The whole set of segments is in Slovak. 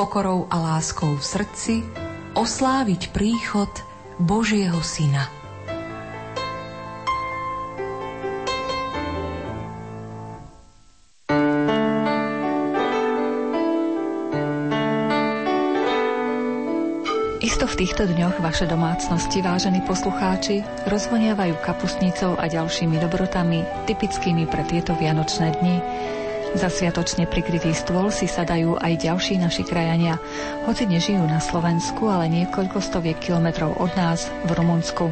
pokorou a láskou v srdci osláviť príchod Božieho Syna. Isto v týchto dňoch vaše domácnosti, vážení poslucháči, rozvoniavajú kapustnicou a ďalšími dobrotami, typickými pre tieto vianočné dni. Za sviatočne prikrytý stôl si sadajú aj ďalší naši krajania, hoci nežijú na Slovensku, ale niekoľko stoviek kilometrov od nás v Rumunsku.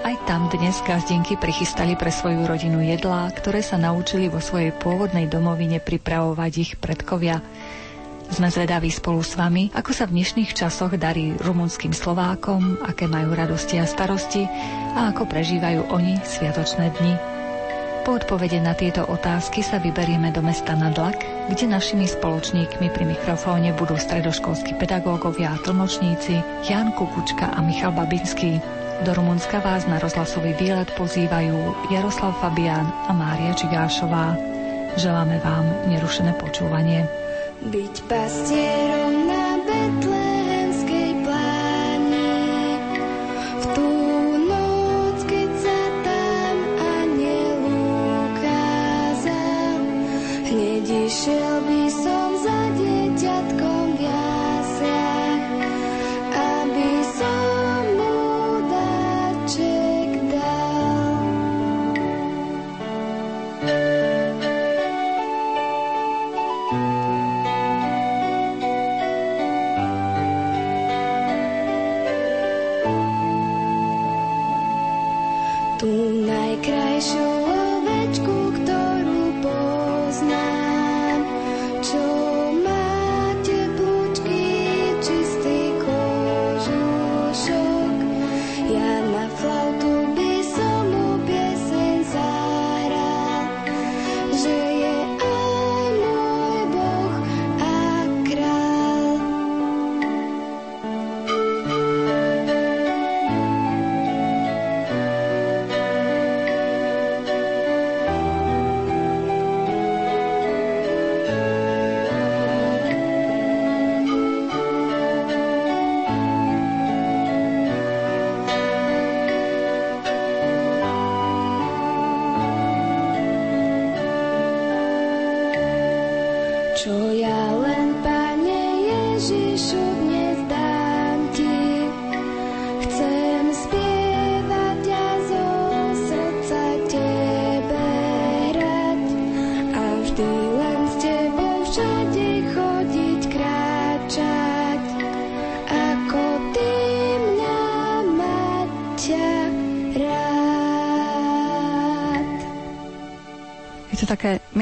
Aj tam dnes gazdinky prichystali pre svoju rodinu jedlá, ktoré sa naučili vo svojej pôvodnej domovine pripravovať ich predkovia – sme zvedaví spolu s vami, ako sa v dnešných časoch darí rumunským Slovákom, aké majú radosti a starosti a ako prežívajú oni sviatočné dni. Po odpovede na tieto otázky sa vyberieme do mesta Nadlak, kde našimi spoločníkmi pri mikrofóne budú stredoškolskí pedagógovia a tlmočníci Jan Kukučka a Michal Babinský. Do Rumunska vás na rozhlasový výlet pozývajú Jaroslav Fabián a Mária Čigášová. Želáme vám nerušené počúvanie. Byť pastierom Tú najkrajšiu ovečku,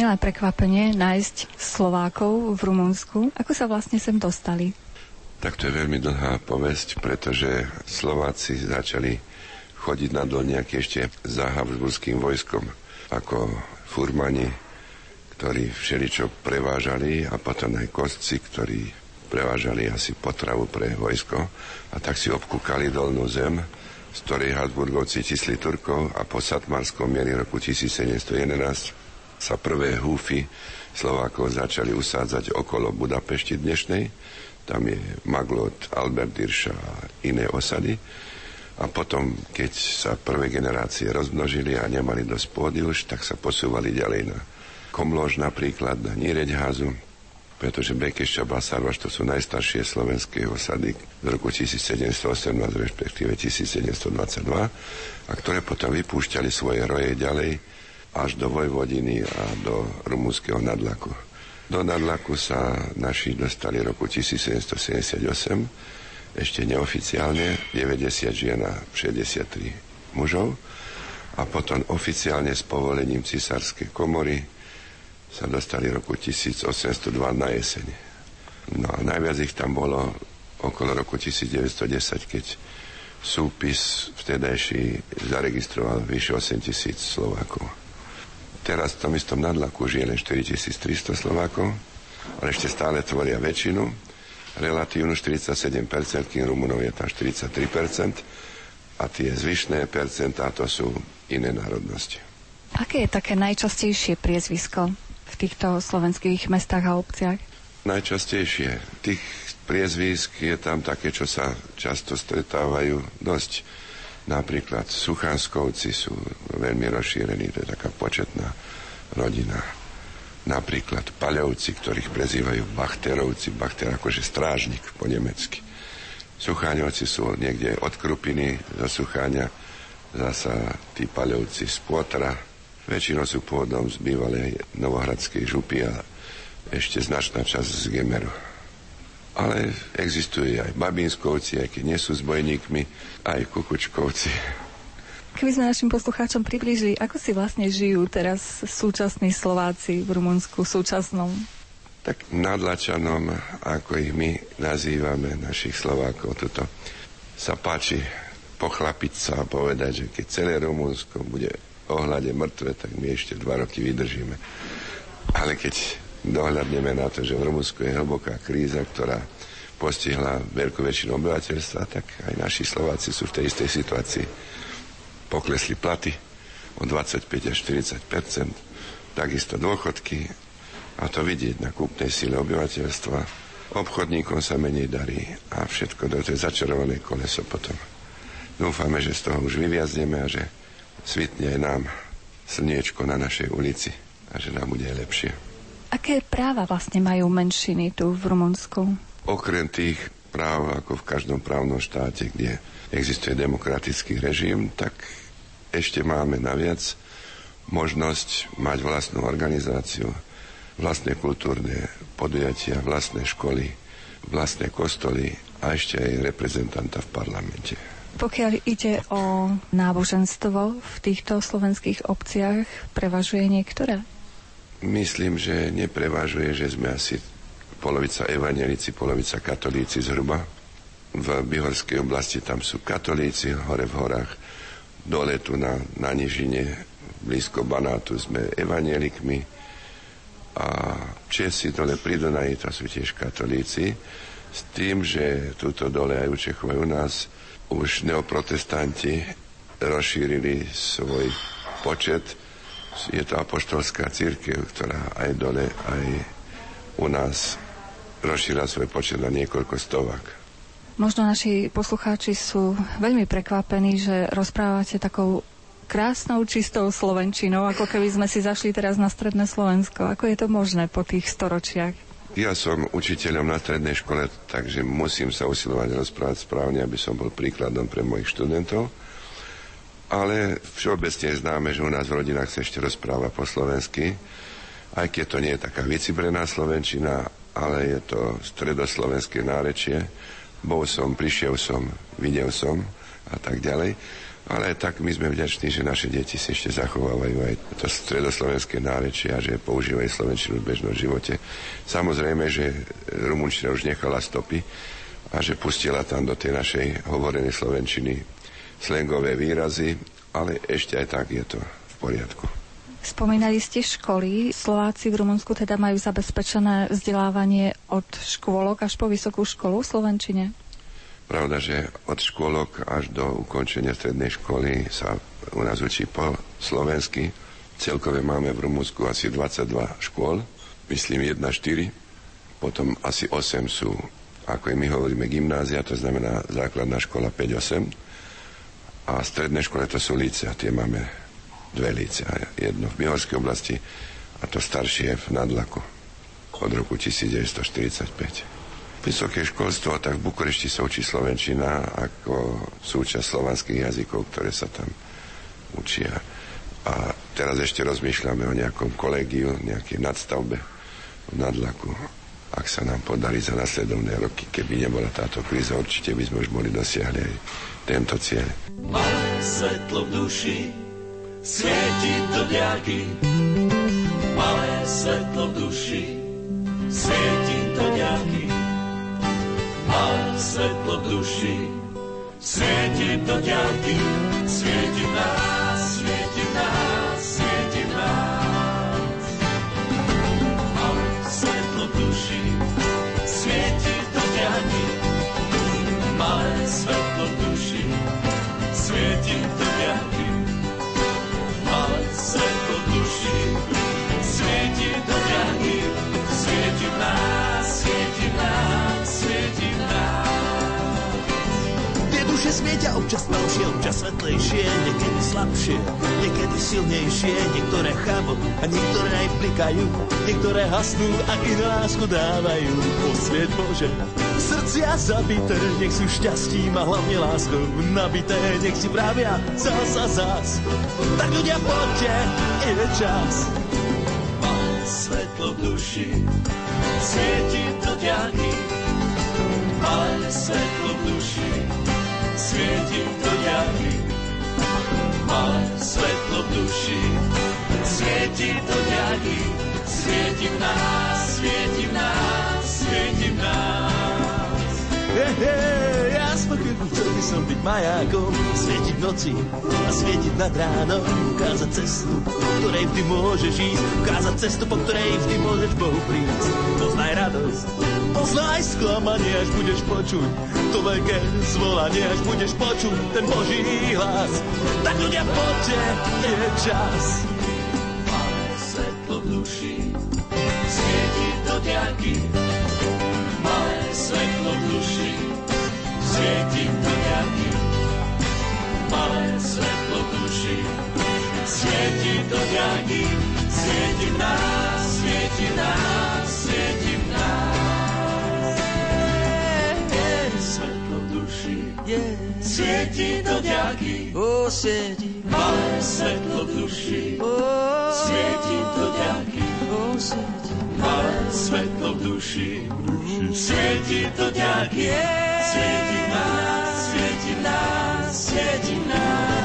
milé prekvapenie nájsť Slovákov v Rumunsku. Ako sa vlastne sem dostali? Tak to je veľmi dlhá povesť, pretože Slováci začali chodiť na dolniaky ešte za Habsburským vojskom ako furmani, ktorí všeličo prevážali a potom aj kostci, ktorí prevážali asi potravu pre vojsko a tak si obkúkali dolnú zem, z ktorej Habsburgovci tisli Turkov a po Satmarskom mieri roku 1711 sa prvé húfy Slovákov začali usádzať okolo Budapešti dnešnej. Tam je Maglot, Albert Dirša a iné osady. A potom, keď sa prvé generácie rozmnožili a nemali dosť pôdy už, tak sa posúvali ďalej na Komlož napríklad, na Níreďházu, pretože Bekešťa a Basarvaš to sú najstaršie slovenské osady z roku 1718, respektíve 1722, a ktoré potom vypúšťali svoje roje ďalej až do Vojvodiny a do rumúnskeho nadlaku. Do nadlaku sa naši dostali roku 1778, ešte neoficiálne, 90 žien a 63 mužov a potom oficiálne s povolením cisárskej komory sa dostali roku 1802 na jeseň. No a najviac ich tam bolo okolo roku 1910, keď súpis vtedajší zaregistroval vyše 8 tisíc Slovákov. Teraz v tom istom nadlaku žije len 4300 Slovákov, ale ešte stále tvoria väčšinu, relatívnu 47%, kým Rumunov je tam 43%, a tie zvyšné percentá to sú iné národnosti. Aké je také najčastejšie priezvisko v týchto slovenských mestách a obciach? najčastejšie. Tých priezvísk je tam také, čo sa často stretávajú dosť. Napríklad Suchanskovci sú veľmi rozšírení, to je taká početná rodina. Napríklad Paľovci, ktorých prezývajú Bachterovci, Bachter akože strážnik po nemecky. Sucháňovci sú niekde od Krupiny zo Sucháňa, zasa tí Paľovci z Potra. Väčšinou sú pôvodom z bývalej Novohradskej župy a ešte značná časť z Gemeru ale existujú aj Babinskovci, aj keď nie sú zbojníkmi, aj Kukučkovci. Keby sme našim poslucháčom približili, ako si vlastne žijú teraz súčasní Slováci v Rumunsku, súčasnom? Tak nadlačanom, ako ich my nazývame, našich Slovákov, toto sa páči pochlapiť sa a povedať, že keď celé Rumunsko bude ohľade mŕtve, tak my ešte dva roky vydržíme. Ale keď dohľadneme na to, že v Rumunsku je hlboká kríza, ktorá postihla veľkú väčšinu obyvateľstva, tak aj naši Slováci sú v tej istej situácii. Poklesli platy o 25 až 40% takisto dôchodky a to vidieť na kúpnej sile obyvateľstva. Obchodníkom sa menej darí a všetko to je začarované koleso potom. Dúfame, že z toho už vyviazneme a že svitne aj nám slniečko na našej ulici a že nám bude lepšie. Aké práva vlastne majú menšiny tu v Rumunsku? Okrem tých práv, ako v každom právnom štáte, kde existuje demokratický režim, tak ešte máme naviac možnosť mať vlastnú organizáciu, vlastné kultúrne podujatia, vlastné školy, vlastné kostoly a ešte aj reprezentanta v parlamente. Pokiaľ ide o náboženstvo v týchto slovenských obciach, prevažuje niektoré? Myslím, že neprevážuje, že sme asi polovica evanelici, polovica katolíci zhruba. V Bihorskej oblasti tam sú katolíci, hore v horách, dole tu na, na nižine, blízko Banátu sme evanielikmi a Česi dole pri Donaji, to sú tiež katolíci, s tým, že túto dole aj u Čechov u nás už neoprotestanti rozšírili svoj počet je to apoštolská církev, ktorá aj dole, aj u nás rozšíra svoj počet na niekoľko stovák. Možno naši poslucháči sú veľmi prekvapení, že rozprávate takou krásnou, čistou slovenčinou, ako keby sme si zašli teraz na stredné Slovensko. Ako je to možné po tých storočiach? Ja som učiteľom na strednej škole, takže musím sa usilovať rozprávať správne, aby som bol príkladom pre mojich študentov ale všeobecne je známe, že u nás v rodinách sa ešte rozpráva po slovensky, aj keď to nie je taká vycibrená slovenčina, ale je to stredoslovenské nárečie. Bol som, prišiel som, videl som a tak ďalej. Ale tak my sme vďační, že naše deti si ešte zachovávajú aj to stredoslovenské nárečie a že používajú slovenčinu v bežnom živote. Samozrejme, že rumunčina už nechala stopy a že pustila tam do tej našej hovorenej slovenčiny slengové výrazy, ale ešte aj tak je to v poriadku. Spomínali ste školy. Slováci v Rumunsku teda majú zabezpečené vzdelávanie od škôlok až po vysokú školu v Slovenčine? Pravda, že od škôlok až do ukončenia strednej školy sa u nás učí po slovensky. Celkové máme v Rumunsku asi 22 škôl, myslím 1-4, potom asi 8 sú, ako my hovoríme, gymnázia, to znamená základná škola 5-8 a stredné škole to sú líce a tie máme dve líce. Jedno v Bihorskej oblasti a to staršie v Nadlaku od roku 1945. Vysoké školstvo, tak v Bukurešti sa učí Slovenčina ako súčasť slovanských jazykov, ktoré sa tam učia. A teraz ešte rozmýšľame o nejakom kolegiu, nejakej nadstavbe v Nadlaku. Ak sa nám podarí za nasledovné roky, keby nebola táto kríza, určite by sme už boli dosiahli aj tento cieľ. Malé svetlo v duši, svieti do ďaky. Malé svetlo v duši, svieti do ďaky. Malé svetlo v duši, svieti do ďaky. Svieti v ťa občas tmavšie, občas svetlejšie, niekedy slabšie, niekedy silnejšie, niektoré chápu a niektoré aj plikajú, niektoré hasnú a iné lásku dávajú. Posvieť Bože, srdcia zabité, nech sú šťastím a hlavne láskou nabité, nech si právia zás a zás. Tak ľudia poďte, je čas. Malé svetlo v duši, svieti do ďalky. Malé svetlo v duši, svieti do ďalky. Malé svetlo v duši, svieti do ďalky. Svieti v nás, svieti v nás, svieti v nás. He, he, ja spokojný chcel by som byť majákom, svietiť v noci a svietiť nad ránom, ukázať cestu, ktorej vždy môžeš ísť, ukázať cestu, po ktorej vždy môžeš Bohu prísť. Poznaj radosť, poznaj sklamanie, až budeš počuť to veľké zvolanie, až budeš počuť ten Boží hlas. Tak ľudia, poďte, je čas. Malé svetlo v duši, svieti svieti do ďalky. Malé svetlo duši, svieti do ďalky. Svieti v nás, svieti v nás, svieti v nás. Svetlo duši, svieti do ďalky. O, svieti, Malé svetlo duši, svieti do ďalky. o, svieti. Malé svetlo v duši, svieti do ďalky. Svieti nás, svieti nás, svieti nás.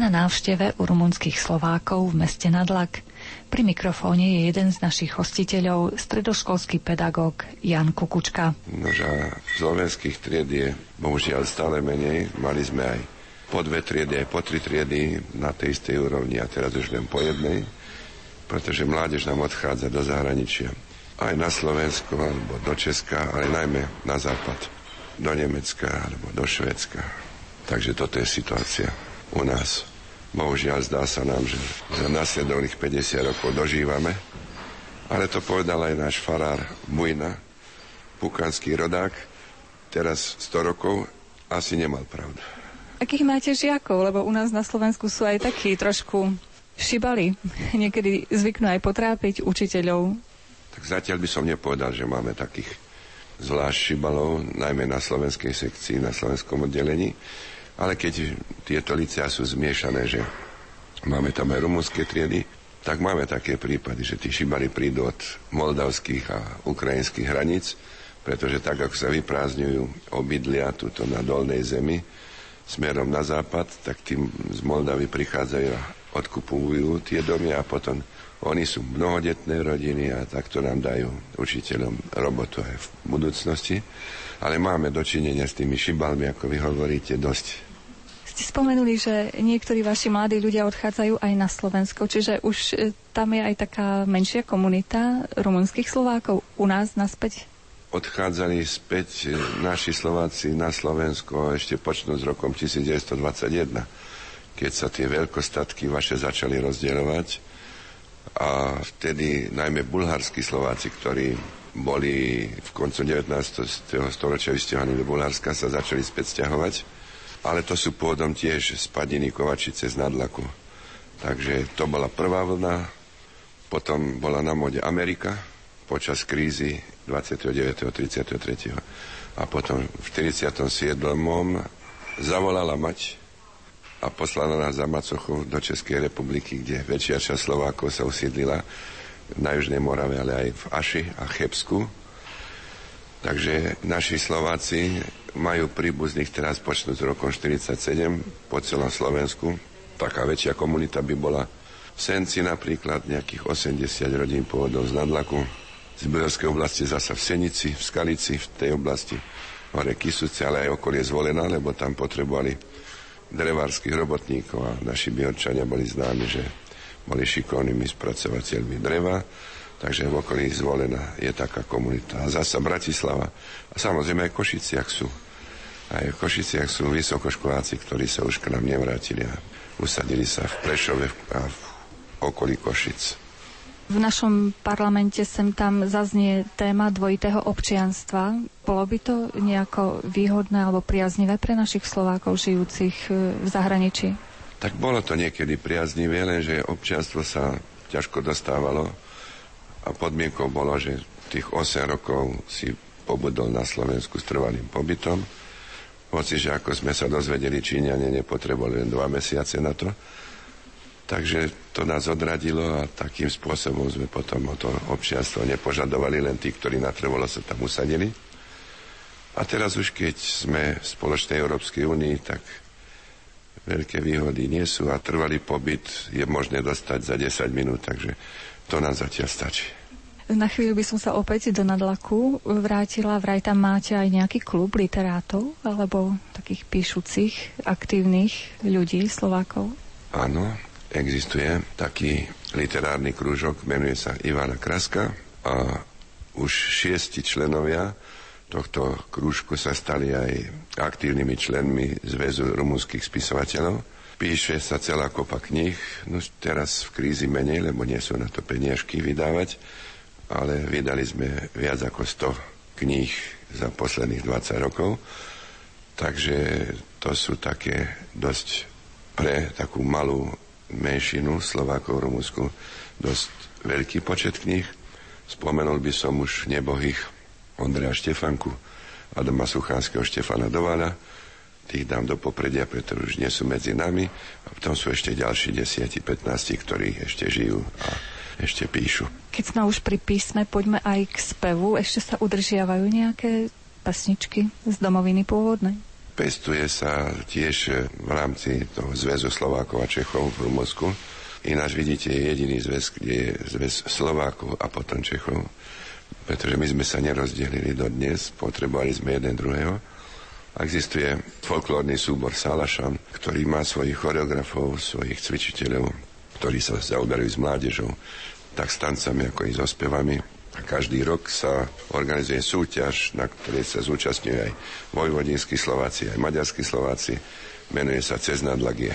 Na návšteve u rumunských Slovákov v meste Nadlak. Pri mikrofóne je jeden z našich hostiteľov, stredoškolský pedagóg Jan Kukučka. Nože slovenských tried je bohužiaľ stále menej. Mali sme aj po dve triedy, aj po tri triedy na tej istej úrovni a teraz už len po jednej, pretože mládež nám odchádza do zahraničia. Aj na Slovensko, alebo do Česka, ale najmä na západ, do Nemecka, alebo do Švedska. Takže toto je situácia u nás. Bohužiaľ zdá sa nám, že za následovných 50 rokov dožívame, ale to povedal aj náš farár Bujna, pukanský rodák, teraz 100 rokov, asi nemal pravdu. Akých máte žiakov? Lebo u nás na Slovensku sú aj takí trošku šibali. Niekedy zvyknú aj potrápiť učiteľov. Tak zatiaľ by som nepovedal, že máme takých zvlášť šibalov, najmä na slovenskej sekcii, na slovenskom oddelení. Ale keď tieto licea sú zmiešané, že máme tam aj rumunské triedy, tak máme také prípady, že tí šibali prídu od moldavských a ukrajinských hraníc, pretože tak, ako sa vyprázdňujú obydlia tuto na dolnej zemi, smerom na západ, tak tým z Moldavy prichádzajú a odkupujú tie domy a potom oni sú mnohodetné rodiny a takto nám dajú učiteľom robotu aj v budúcnosti. Ale máme dočinenia s tými šibalmi, ako vy hovoríte, dosť Ste spomenuli, že niektorí vaši mladí ľudia odchádzajú aj na Slovensko, čiže už e, tam je aj taká menšia komunita rumunských Slovákov u nás naspäť. odchádzali späť e, naši Slováci na Slovensko ešte počnúť s rokom 1921, keď sa tie veľkostatky vaše začali rozdielovať a vtedy najmä bulharskí Slováci, ktorí boli v koncu 19. storočia vysťahovaní do Bulharska, sa začali späť stiahovať, ale to sú pôvodom tiež z Padiny Kovačice z Nadlaku. Takže to bola prvá vlna, potom bola na mode Amerika počas krízy 29. 33. A potom v 47. zavolala mať a poslala nás za Macochov do Českej republiky, kde väčšia časť Slovákov sa usídlila na Južnej Morave, ale aj v Aši a Chebsku. Takže naši Slováci majú príbuzných teraz počnúť s rokom 47 po celom Slovensku. Taká väčšia komunita by bola v Senci napríklad, nejakých 80 rodín pôvodov z Nadlaku, z Bujorskej oblasti zasa v Senici, v Skalici, v tej oblasti hore Kisuce, ale aj okolie zvolená, lebo tam potrebovali drevárskych robotníkov a naši biorčania boli známi, že boli šikovnými spracovateľmi dreva, takže v okolí zvolená je taká komunita. A zasa Bratislava a samozrejme aj v Košiciach sú. Aj v Košiciach sú vysokoškoláci, ktorí sa už k nám nevrátili a usadili sa v Prešove a v okolí Košic. V našom parlamente sem tam zaznie téma dvojitého občianstva. Bolo by to nejako výhodné alebo priaznivé pre našich Slovákov žijúcich e, v zahraničí? Tak bolo to niekedy priaznivé, lenže občianstvo sa ťažko dostávalo a podmienkou bolo, že tých 8 rokov si pobudol na Slovensku s trvalým pobytom. Hoci, že ako sme sa dozvedeli, Číňania nepotrebovali len dva mesiace na to, Takže to nás odradilo a takým spôsobom sme potom o to občianstvo nepožadovali, len tí, ktorí natrvalo sa tam usadili. A teraz už keď sme v spoločnej Európskej únii, tak veľké výhody nie sú a trvalý pobyt je možné dostať za 10 minút, takže to nám zatiaľ stačí. Na chvíľu by som sa opäť do Nadlaku vrátila. Vraj tam máte aj nejaký klub literátov alebo takých píšucich, aktívnych ľudí, Slovákov? Áno, existuje taký literárny krúžok, menuje sa Ivana Kraska a už šiesti členovia tohto krúžku sa stali aj aktívnymi členmi Zväzu rumúnskych spisovateľov. Píše sa celá kopa kníh, no teraz v krízi menej, lebo nie sú na to peniažky vydávať, ale vydali sme viac ako 100 kníh za posledných 20 rokov, takže to sú také dosť pre takú malú menšinu Slovákov v Rumunsku dosť veľký počet kníh. Spomenul by som už nebohých Ondreja Štefanku, Adama Suchánskeho, Štefana Dovala, tých dám do popredia, pretože už nie sú medzi nami. A potom sú ešte ďalší 10-15, ktorí ešte žijú a ešte píšu. Keď sme už pri písme, poďme aj k spevu. Ešte sa udržiavajú nejaké pesničky z domoviny pôvodnej? Pestuje sa tiež v rámci toho Zväzu Slovákov a Čechov v Rumunsku. Ináč vidíte, je jediný zväz, kde je zväz Slovákov a potom Čechov. Pretože my sme sa nerozdelili dodnes, potrebovali sme jeden druhého. Existuje folklórny súbor Salašan, ktorý má svojich choreografov, svojich cvičiteľov, ktorí sa zaoberajú s mládežou, tak s tancami, ako i so spevami. Každý rok sa organizuje súťaž, na ktorej sa zúčastňujú aj vojvodinskí Slováci, aj maďarskí Slováci. Menuje sa Cez nadlagie.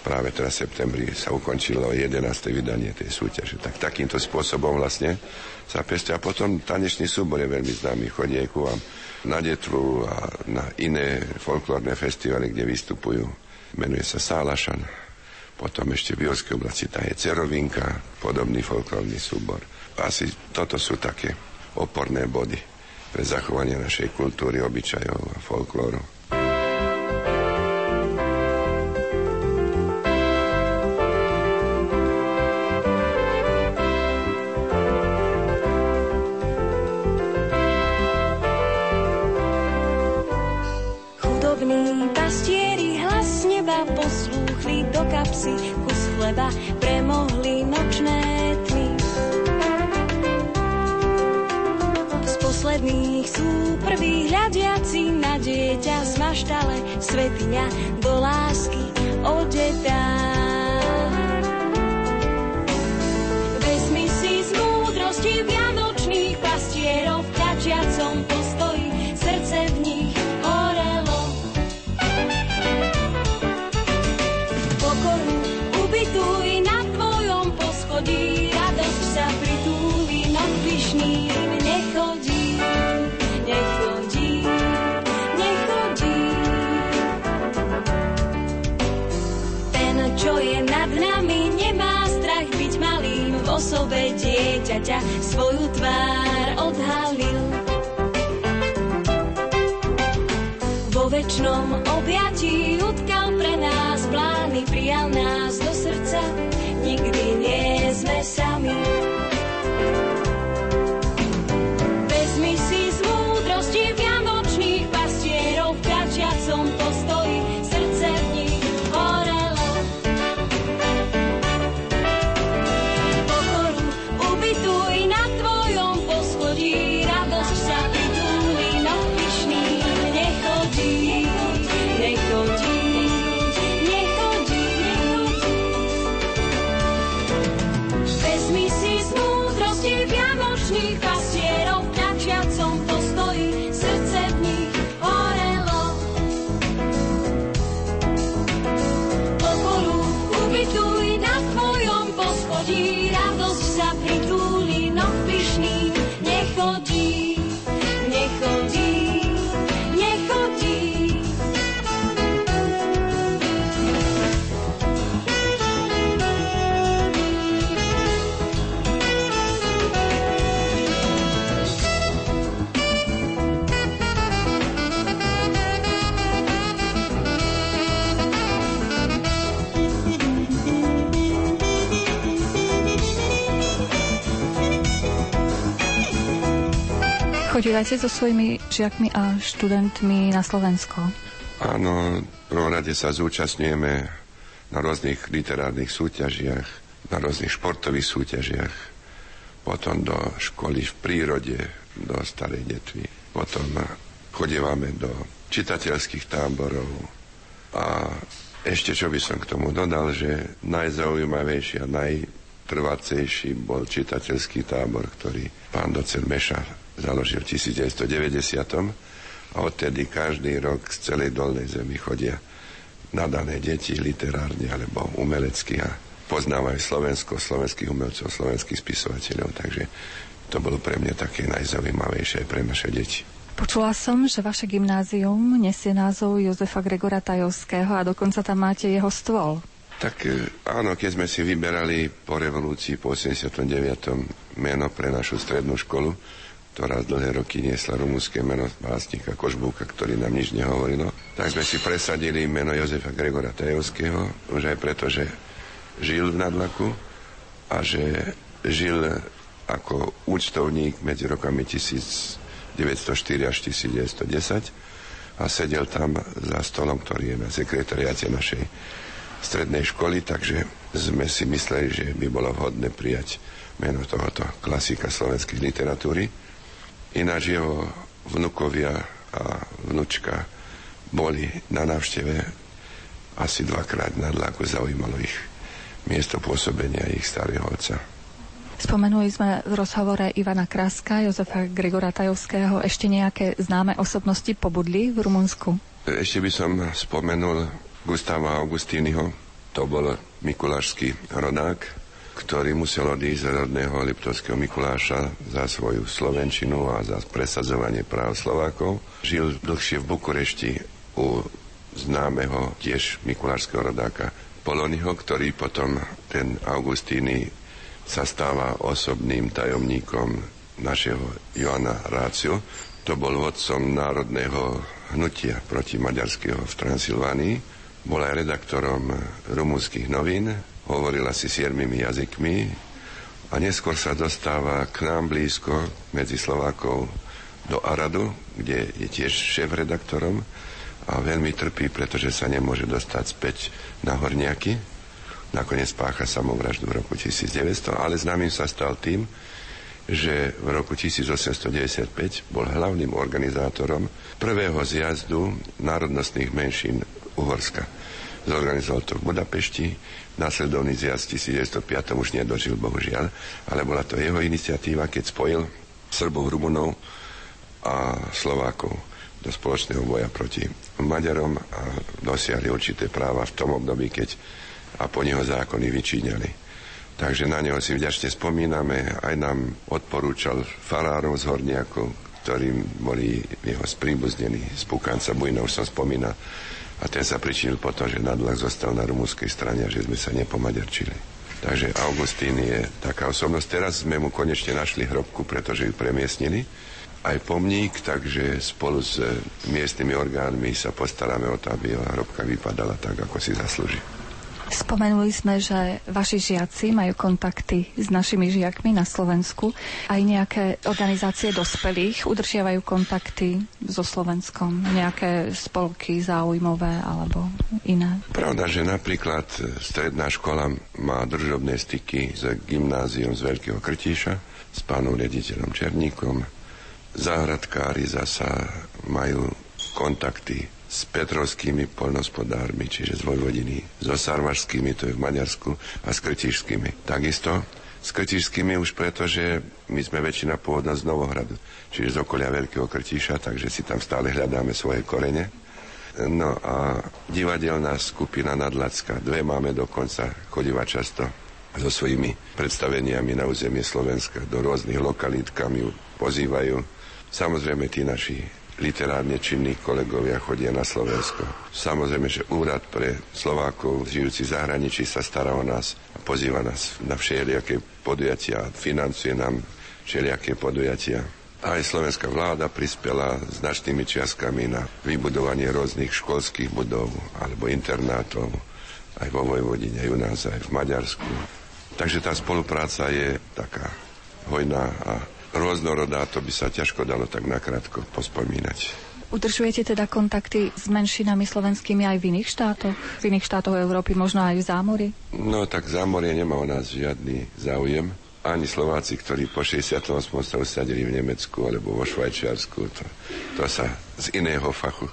Práve teraz v septembri sa ukončilo 11. vydanie tej súťaže. Tak takýmto spôsobom vlastne sa pestia. A potom tanečný súbor je veľmi známy. Chodí aj ku vám na Detru a na iné folklórne festivaly, kde vystupujú. Menuje sa Sálašan. Potom ešte v Jorskej oblasti tá je Cerovinka, podobný folklórny súbor. Asi toto sú také oporné body pre zachovanie našej kultúry, obyčajov a folklóru. Posledných sú prví hľadiaci na dieťa z maštale, svetiňa do lásky odetá. Dieťaťa, svoju tvár odhalil. Vo väčšnom objatí utkal pre nás plány, prijal nás do srdca, Chodívate so svojimi žiakmi a študentmi na Slovensko? Áno, v prvom rade sa zúčastňujeme na rôznych literárnych súťažiach, na rôznych športových súťažiach, potom do školy v prírode, do Starej Detvy, potom chodívame do čitateľských táborov a ešte čo by som k tomu dodal, že najzaujímavejší a najtrvacejší bol čitateľský tábor, ktorý pán docent Meša založil v 1990 a odtedy každý rok z celej dolnej zemi chodia nadané deti literárne alebo umelecky a poznávajú Slovensko, slovenských umelcov, slovenských spisovateľov, takže to bolo pre mňa také najzaujímavejšie pre naše deti. Počula som, že vaše gymnázium nesie názov Jozefa Gregora Tajovského a dokonca tam máte jeho stôl. Tak e, áno, keď sme si vyberali po revolúcii po 89. meno pre našu strednú školu, ktorá dlhé roky niesla rumúnske meno básnika Kožbúka, ktorý nám nič nehovorilo, tak sme si presadili meno Jozefa Gregora Tajovského, už aj preto, že žil v Nadlaku a že žil ako účtovník medzi rokami 1000 1904 až 1910 a sedel tam za stolom, ktorý je na sekretariáte našej strednej školy, takže sme si mysleli, že by bolo vhodné prijať meno tohoto klasika slovenskej literatúry. Ináč jeho vnukovia a vnučka boli na návšteve asi dvakrát na dlaku, zaujímalo ich miesto pôsobenia ich starého otca. Spomenuli sme v rozhovore Ivana Kraska, Jozefa Gregora Tajovského. Ešte nejaké známe osobnosti pobudli v Rumunsku? Ešte by som spomenul Gustava Augustínyho. To bol mikulášsky rodák, ktorý musel odísť z rodného Liptovského Mikuláša za svoju slovenčinu a za presadzovanie práv Slovákov. Žil dlhšie v Bukurešti u známeho tiež mikulášského rodáka Polonyho, ktorý potom ten Augustíny sa stáva osobným tajomníkom našeho Joana Rácio. To bol vodcom národného hnutia proti maďarského v Transylvánii. Bol aj redaktorom rumúnskych novín, hovoril asi siedmimi jazykmi a neskôr sa dostáva k nám blízko medzi Slovákov do Aradu, kde je tiež šéf-redaktorom a veľmi trpí, pretože sa nemôže dostať späť na Horniaky, nakoniec pácha samovraždu v roku 1900, ale známym sa stal tým, že v roku 1895 bol hlavným organizátorom prvého zjazdu národnostných menšín Uhorska. Zorganizoval to v Budapešti, následovný zjazd 1905 už nedožil, bohužiaľ, ale bola to jeho iniciatíva, keď spojil Srbov, Rumunov a Slovákov do spoločného boja proti Maďarom a dosiahli určité práva v tom období, keď a po neho zákony vyčíňali. Takže na neho si vďačne spomíname, aj nám odporúčal farárov z Horniakov, ktorým boli jeho spríbuznení z Pukanca Bujna, už som spomínal. A ten sa pričinil potom, že nadlak zostal na rumúnskej strane a že sme sa nepomaďarčili. Takže Augustín je taká osobnosť. Teraz sme mu konečne našli hrobku, pretože ju premiestnili. Aj pomník, takže spolu s miestnymi orgánmi sa postaráme o to, aby jeho hrobka vypadala tak, ako si zaslúži. Spomenuli sme, že vaši žiaci majú kontakty s našimi žiakmi na Slovensku. Aj nejaké organizácie dospelých udržiavajú kontakty so Slovenskom? Nejaké spolky záujmové alebo iné? Pravda, že napríklad stredná škola má držobné styky s gymnáziom z Veľkého Krtíša, s pánom riaditeľom Černíkom. Záhradkári zasa majú kontakty s petrovskými poľnospodármi, čiže z Vojvodiny, so sarvašskými, to je v Maďarsku, a s krtišskými. Takisto s krtišskými už preto, že my sme väčšina pôvodná z Novohradu, čiže z okolia Veľkého Krtiša, takže si tam stále hľadáme svoje korene. No a divadelná skupina Nadlacka, dve máme dokonca, chodíva často so svojimi predstaveniami na územie Slovenska do rôznych lokalít, kam ju pozývajú. Samozrejme, tí naši literárne činní kolegovia chodia na Slovensko. Samozrejme, že úrad pre Slovákov žijúci v zahraničí sa stará o nás a pozýva nás na všelijaké podujatia financuje nám všelijaké podujatia. Aj slovenská vláda prispela značnými čiastkami na vybudovanie rôznych školských budov alebo internátov aj vo Vojvodine, aj u nás, aj v Maďarsku. Takže tá spolupráca je taká hojná a rôznorodá, to by sa ťažko dalo tak nakrátko pospomínať. Udržujete teda kontakty s menšinami slovenskými aj v iných štátoch? V iných štátoch Európy, možno aj v zámori? No tak zámorie nemá o nás žiadny záujem. Ani Slováci, ktorí po 68. sa usadili v Nemecku alebo vo Švajčiarsku, to, to sa z iného fachu.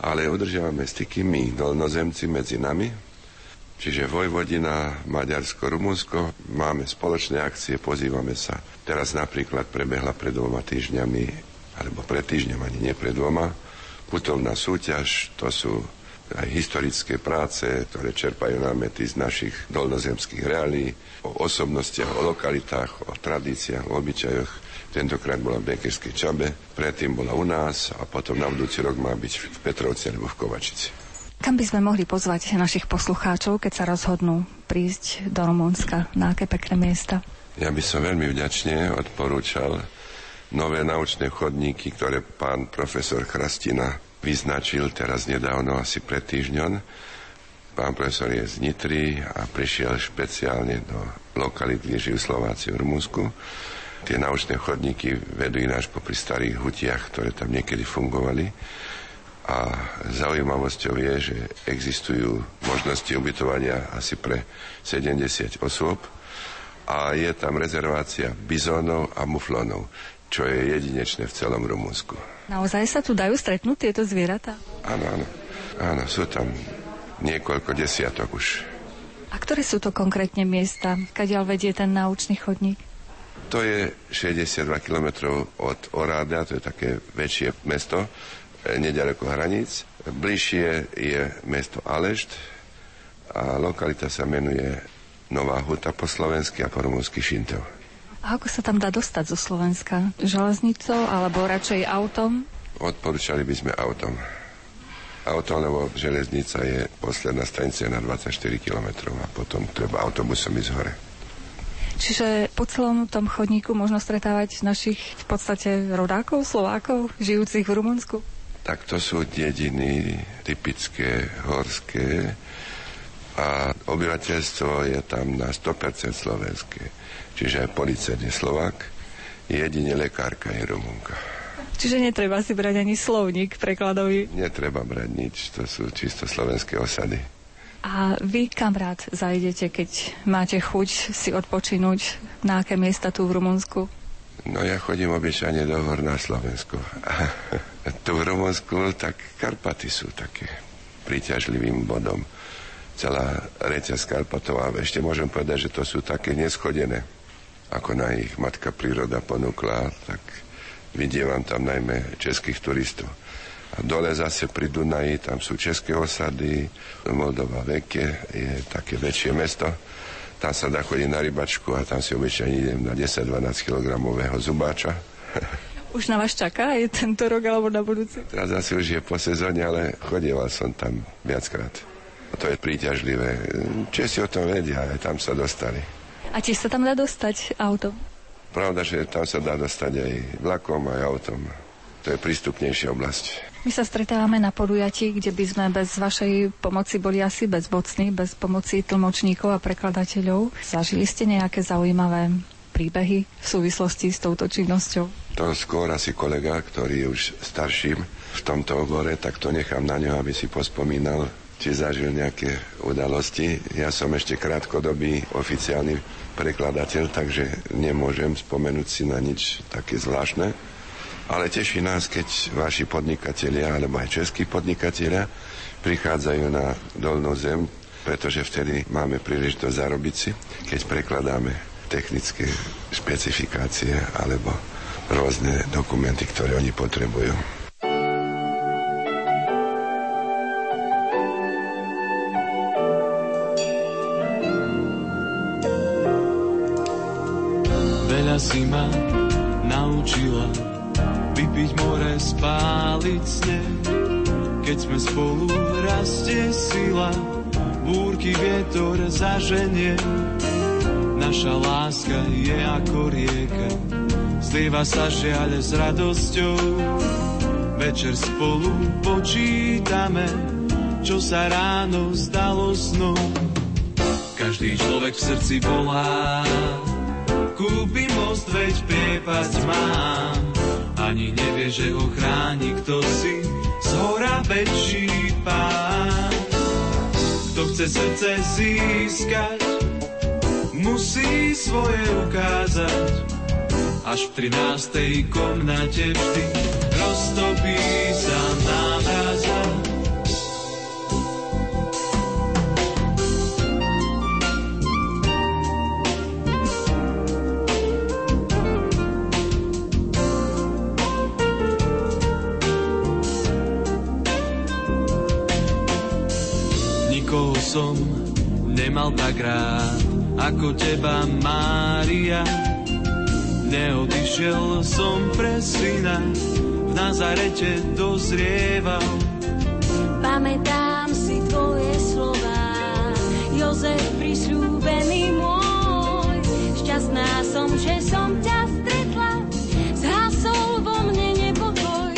Ale udržiavame styky my, dolnozemci medzi nami, Čiže Vojvodina, Maďarsko, Rumunsko, máme spoločné akcie, pozývame sa. Teraz napríklad prebehla pred dvoma týždňami, alebo pred týždňom ani nie pred dvoma, putovná súťaž, to sú aj historické práce, ktoré čerpajú námety z našich dolnozemských reálí, o osobnostiach, o lokalitách, o tradíciách, o obyčajoch. Tentokrát bola v Bekerskej Čabe, predtým bola u nás a potom na budúci rok má byť v Petrovci alebo v Kovačici. Kam by sme mohli pozvať našich poslucháčov, keď sa rozhodnú prísť do Rumunska? Na aké pekné miesta? Ja by som veľmi vďačne odporúčal nové naučné chodníky, ktoré pán profesor Chrastina vyznačil teraz nedávno, asi pred týždňom. Pán profesor je z Nitry a prišiel špeciálne do lokality, kde žijú Slováci v Rumunsku. Tie naučné chodníky vedú ináč popri starých hutiach, ktoré tam niekedy fungovali a zaujímavosťou je, že existujú možnosti ubytovania asi pre 70 osôb a je tam rezervácia bizónov a muflónov, čo je jedinečné v celom Rumunsku. Naozaj sa tu dajú stretnúť tieto zvieratá? Áno, áno. Áno, sú tam niekoľko desiatok už. A ktoré sú to konkrétne miesta, kadiaľ vedie ten naučný chodník? To je 62 km od Oráda, to je také väčšie mesto, nedaleko hraníc. Bližšie je mesto Alešt a lokalita sa menuje Nová Huta po slovensky a po rumúnsky Šintov. A ako sa tam dá dostať zo Slovenska? Železnicou alebo radšej autom? Odporúčali by sme autom. Autom, lebo železnica je posledná stanica na 24 km a potom treba autobusom ísť hore. Čiže po celom tom chodníku možno stretávať našich v podstate rodákov, Slovákov, žijúcich v Rumunsku? Tak to sú dediny typické horské a obyvateľstvo je tam na 100% slovenské. Čiže aj policajt je Slovak, jedine lekárka je Rumunka. Čiže netreba si brať ani slovník prekladový? Netreba brať nič, to sú čisto slovenské osady. A vy kam rád zajdete, keď máte chuť si odpočinúť? Na aké miesta tu v Rumunsku? No ja chodím obyčajne do hor na Slovensku. tu v Rumunsku, tak Karpaty sú také príťažlivým bodom. Celá reťaz Karpatov a ešte môžem povedať, že to sú také neschodené. Ako na ich matka príroda ponúkla, tak vidievam tam najmä českých turistov. A dole zase pri Dunaji, tam sú české osady, Moldova Veke je také väčšie mesto tam sa dá chodiť na rybačku a tam si obyčajne idem na 10-12 kg zubáča. Už na vás čaká aj tento rok alebo na budúci? Teraz asi už je po sezóne, ale chodieval som tam viackrát. To je príťažlivé. Česi o tom vedia, aj tam sa dostali. A tiež sa tam dá dostať autom? Pravda, že tam sa dá dostať aj vlakom, aj autom. To je prístupnejšia oblasť. My sa stretávame na podujatí, kde by sme bez vašej pomoci boli asi bezbocní, bez pomoci tlmočníkov a prekladateľov. Zažili ste nejaké zaujímavé príbehy v súvislosti s touto činnosťou? To skôr asi kolega, ktorý je už starším v tomto obore, tak to nechám na ňo, aby si pospomínal, či zažil nejaké udalosti. Ja som ešte krátkodobý oficiálny prekladateľ, takže nemôžem spomenúť si na nič také zvláštne ale teší nás, keď vaši podnikatelia alebo aj českí podnikatelia prichádzajú na dolnú zem, pretože vtedy máme príležitosť zarobiť si, keď prekladáme technické špecifikácie alebo rôzne dokumenty, ktoré oni potrebujú. More, spáliť sneh. Keď sme spolu, rastie sila, búrky vietor zaženie. Naša láska je ako rieka, zlieva sa žiaľ s radosťou. Večer spolu počítame, čo sa ráno zdalo snom. Každý človek v srdci volá, Kúpi most, veď priepasť mám. Ani nevie, že ho chráni kto si, z hora väčší pán. Kto chce srdce získať, musí svoje ukázať. Až v 13. komnate vždy roztopí sa. Nikoho nemal tak rád, ako teba, Mária. Neodišiel som pre syna, v Nazarete dozrieval. Pamätám si tvoje slova, Jozef prisľúbený môj. Šťastná som, že som ťa stretla, zhasol vo mne nepokoj.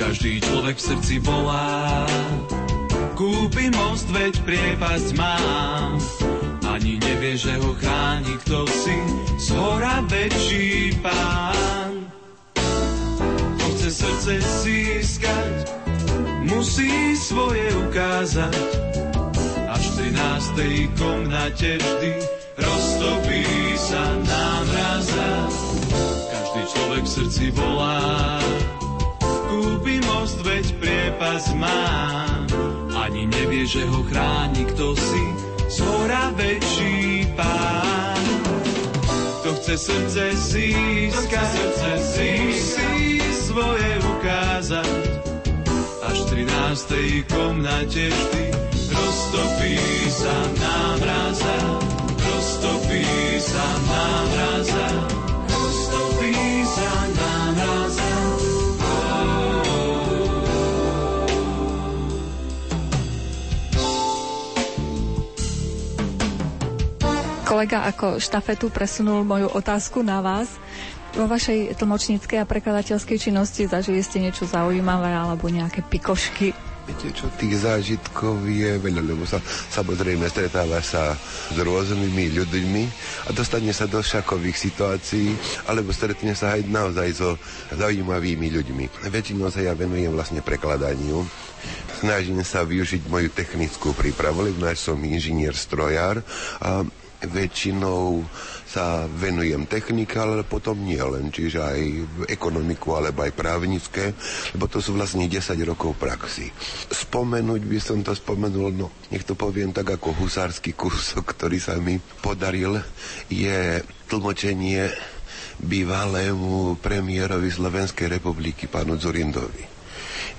Každý človek v srdci volá, kúpi most, veď priepasť mám. Ani nevie, že ho chráni kto si, z hora väčší pán. Kto chce srdce získať, musí svoje ukázať. Až v 13. komnate vždy roztopí sa námraza. Každý človek v srdci volá, kúpi most, veď priepas má. Ani nevie, že ho chráni kto si, z hora väčší pán. Kto chce srdce získať, srdce musí svoje ukázať. Až v 13. komnate vždy roztopí sa námraza, roztopí sa námraza, roztopí Kolega ako štafetu presunul moju otázku na vás. Vo vašej tlmočníckej a prekladateľskej činnosti zažili ste niečo zaujímavé alebo nejaké pikošky? Viete čo, tých zážitkov je veľa, lebo sa samozrejme stretáva sa s rôznymi ľuďmi a dostane sa do šakových situácií, alebo stretne sa aj naozaj so zaujímavými ľuďmi. Väčšinou sa ja venujem vlastne prekladaniu. Snažím sa využiť moju technickú prípravu, lebo som inžinier strojár a väčšinou sa venujem technike, ale potom nie len, čiže aj ekonomiku alebo aj právnické, lebo to sú vlastne 10 rokov praxi. Spomenúť by som to spomenul, no nech to poviem tak ako husársky kúsok, ktorý sa mi podaril, je tlmočenie bývalému premiérovi Slovenskej republiky, pánu Zurindovi.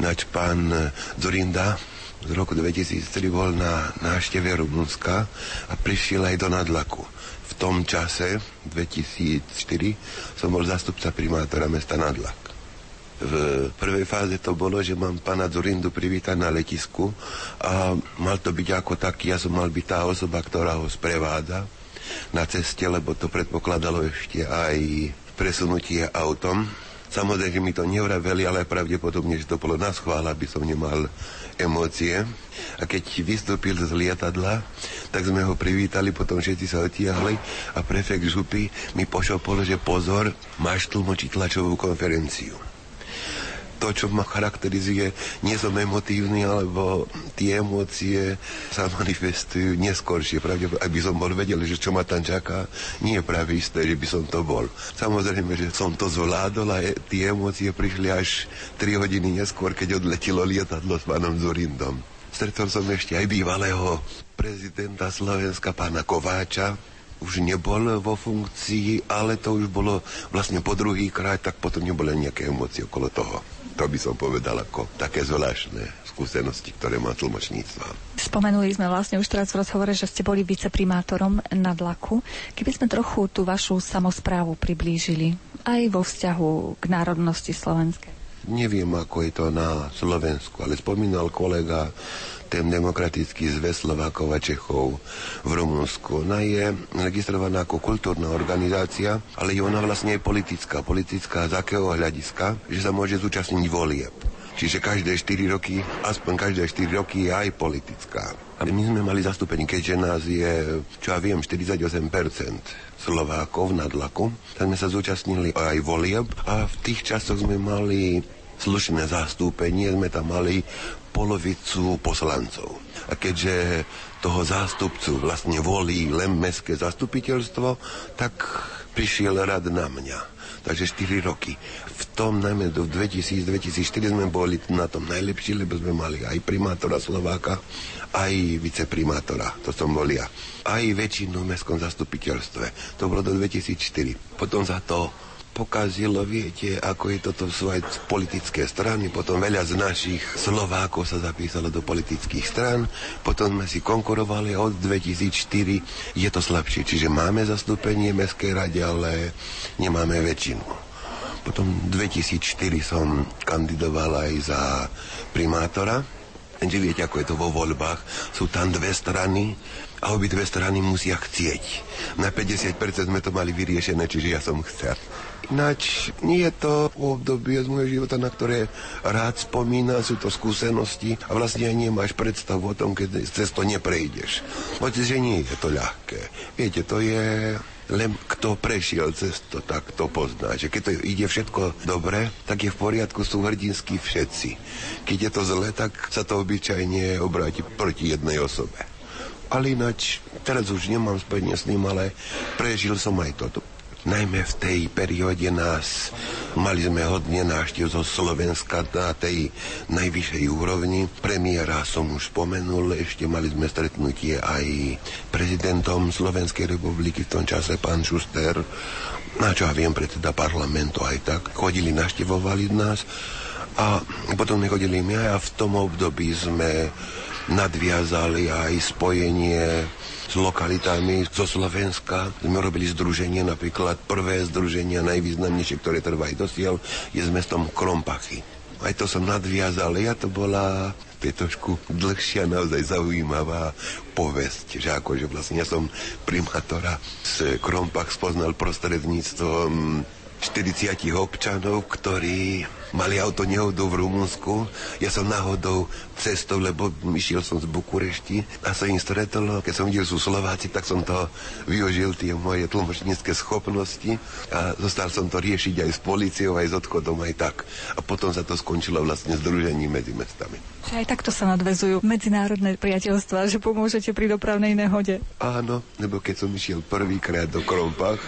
Ináč pán Zurinda z roku 2003 bol na návšteve Rumunska a prišiel aj do Nadlaku. V tom čase, 2004, som bol zastupca primátora mesta Nadlak. V prvej fáze to bolo, že mám pána Zurindu privítať na letisku a mal to byť ako taký, ja som mal byť tá osoba, ktorá ho sprevádza na ceste, lebo to predpokladalo ešte aj presunutie autom. Samozrejme, mi to nevraveli, ale pravdepodobne, že to bolo na schvál, aby som nemal emócie. A keď vystúpil z lietadla, tak sme ho privítali, potom všetci sa otiahli a prefekt župy mi pošopol, že pozor, máš tlmočiť tlačovú konferenciu to, čo ma charakterizuje, nie som emotívny, alebo tie emócie sa manifestujú neskôršie. Pravde, aby som bol vedel, že čo ma tam čaká, nie je práve isté, že by som to bol. Samozrejme, že som to zvládol a tie emócie prišli až 3 hodiny neskôr, keď odletilo lietadlo s pánom Zorindom. Stretol som ešte aj bývalého prezidenta Slovenska, pána Kováča, už nebol vo funkcii, ale to už bolo vlastne po druhý krát, tak potom neboli nejaké emócie okolo toho. To by som povedal ako také zvláštne skúsenosti, ktoré má tlmočníctva. Spomenuli sme vlastne už teraz v rozhovore, že ste boli viceprimátorom na Dlaku. Keby sme trochu tú vašu samozprávu priblížili aj vo vzťahu k národnosti slovenskej. Neviem, ako je to na Slovensku, ale spomínal kolega ten demokratický zväz Slovákov a Čechov v Rumunsku. Ona je registrovaná ako kultúrna organizácia, ale je ona vlastne aj politická. Politická z akého hľadiska, že sa môže zúčastniť volieb. Čiže každé 4 roky, aspoň každé 4 roky je aj politická. A my sme mali zastúpenie, keďže nás je, čo ja viem, 48% Slovákov na dlaku, tak sme sa zúčastnili aj volieb a v tých časoch sme mali slušné zastúpenie, sme tam mali polovicu poslancov. A keďže toho zástupcu vlastne volí len mestské zastupiteľstvo, tak prišiel rad na mňa. Takže 4 roky. V tom najmä do 2000-2004 sme boli na tom najlepší, lebo sme mali aj primátora Slováka, aj viceprimátora, to som bol ja. Aj väčšinu v mestskom zastupiteľstve. To bolo do 2004. Potom za to pokazilo, viete, ako je toto sú aj politické strany, potom veľa z našich Slovákov sa zapísalo do politických stran, potom sme si konkurovali od 2004 je to slabšie, čiže máme zastúpenie v Mestskej rade, ale nemáme väčšinu. Potom 2004 som kandidoval aj za primátora, Lenže viete, ako je to vo voľbách. Sú tam dve strany a obidve strany musia chcieť. Na 50% sme to mali vyriešené, čiže ja som chcel. Ináč nie je to obdobie z môjho života, na ktoré rád spomína, sú to skúsenosti a vlastne ani nemáš predstavu o tom, keď cez to neprejdeš. Hoď, že nie je to ľahké. Viete, to je len kto prešiel cez to, tak to pozná. Že keď to ide všetko dobre, tak je v poriadku, sú hrdinskí všetci. Keď je to zle, tak sa to obyčajne obráti proti jednej osobe. Ale ináč, teraz už nemám spojenie s ním, ale prežil som aj toto najmä v tej perióde nás, mali sme hodne návštev zo Slovenska na tej najvyššej úrovni. Premiéra som už spomenul, ešte mali sme stretnutie aj prezidentom Slovenskej republiky v tom čase, pán Šuster, na čo ja viem, predseda parlamentu aj tak. Chodili, naštevovali nás a potom nechodili my a v tom období sme nadviazali aj spojenie s lokalitami zo Slovenska. Sme robili združenie, napríklad prvé združenie, najvýznamnejšie, ktoré trvá aj dosiaľ, je s mestom Krompachy. Aj to som nadviazal, ja to bola je trošku dlhšia, naozaj zaujímavá povesť, že akože vlastne ja som primátora z Krompach spoznal prostredníctvom 40 občanov, ktorí mali auto nehodu v Rumunsku. Ja som náhodou cestou, lebo išiel som z Bukurešti a sa im stretol. Keď som videl, sú Slováci, tak som to využil, tie moje tlmočnícke schopnosti a zostal som to riešiť aj s policiou, aj s odchodom, aj tak. A potom sa to skončilo vlastne združením medzi mestami. Že aj takto sa nadvezujú medzinárodné priateľstva, že pomôžete pri dopravnej nehode. Áno, lebo keď som išiel prvýkrát do Krompach,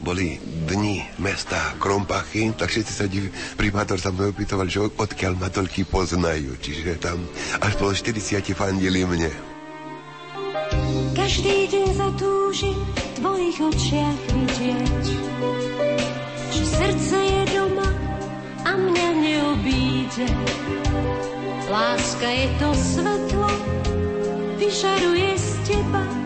boli dni mesta Krompachy, tak všetci sa div... primátor sa mnou opýtoval, že odkiaľ ma toľky poznajú. Čiže tam až po 40 fandili mne. Každý deň zatúži v tvojich očiach vidieť, že srdce je doma a mňa neobíde. Láska je to svetlo, vyžaruje z teba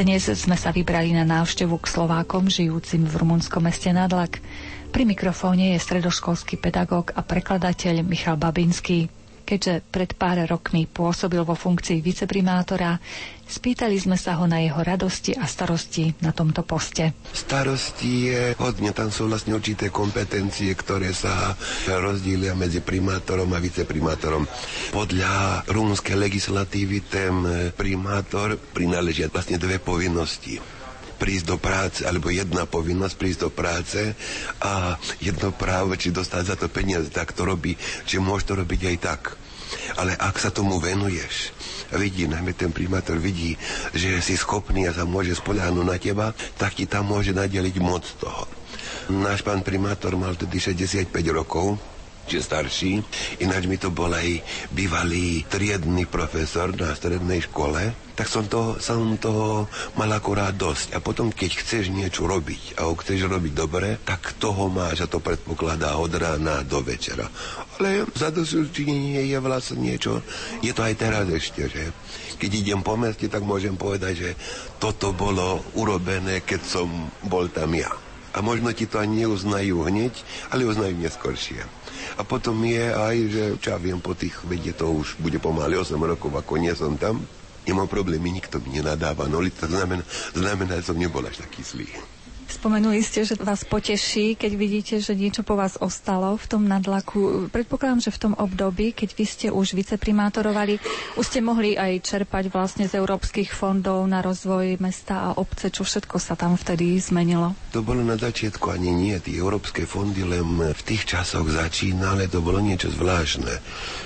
Dnes sme sa vybrali na návštevu k Slovákom žijúcim v rumunskom meste Nadlak. Pri mikrofóne je stredoškolský pedagóg a prekladateľ Michal Babinský. Keďže pred pár rokmi pôsobil vo funkcii viceprimátora, spýtali sme sa ho na jeho radosti a starosti na tomto poste. Starosti je hodne, tam sú vlastne určité kompetencie, ktoré sa rozdília medzi primátorom a viceprimátorom. Podľa rumúnskej legislatívy ten primátor prináležia vlastne dve povinnosti prísť do práce, alebo jedna povinnosť prísť do práce a jedno právo, či dostať za to peniaze, tak to robí, či môže to robiť aj tak. Ale ak sa tomu venuješ, vidí, najmä ten primátor vidí, že si schopný a sa môže spoľahnúť na teba, tak ti tam môže nadeliť moc toho. Náš pán primátor mal tedy 65 rokov, či starší. Ináč mi to bol aj bývalý triedny profesor na strednej škole, tak som toho, som toho mal akurát dosť. A potom, keď chceš niečo robiť a ho chceš robiť dobre, tak toho máš a to predpokladá od rána do večera. Ale za dosúčinenie je vlastne niečo, je to aj teraz ešte, že keď idem po meste, tak môžem povedať, že toto bolo urobené, keď som bol tam ja. A možno ti to ani neuznajú hneď, ale uznajú neskôršie. A potom je aj, že čo ja viem, po tých, vedie to už bude pomaly 8 rokov, ako nie som tam, nemám problémy, nikto mi nenadáva, no to znamená, znamená, že som nebol až taký zlý. Spomenuli ste, že vás poteší, keď vidíte, že niečo po vás ostalo v tom nadlaku. Predpokladám, že v tom období, keď vy ste už viceprimátorovali, už ste mohli aj čerpať vlastne z európskych fondov na rozvoj mesta a obce, čo všetko sa tam vtedy zmenilo. To bolo na začiatku ani nie. Tie európske fondy len v tých časoch začínali, to bolo niečo zvláštne.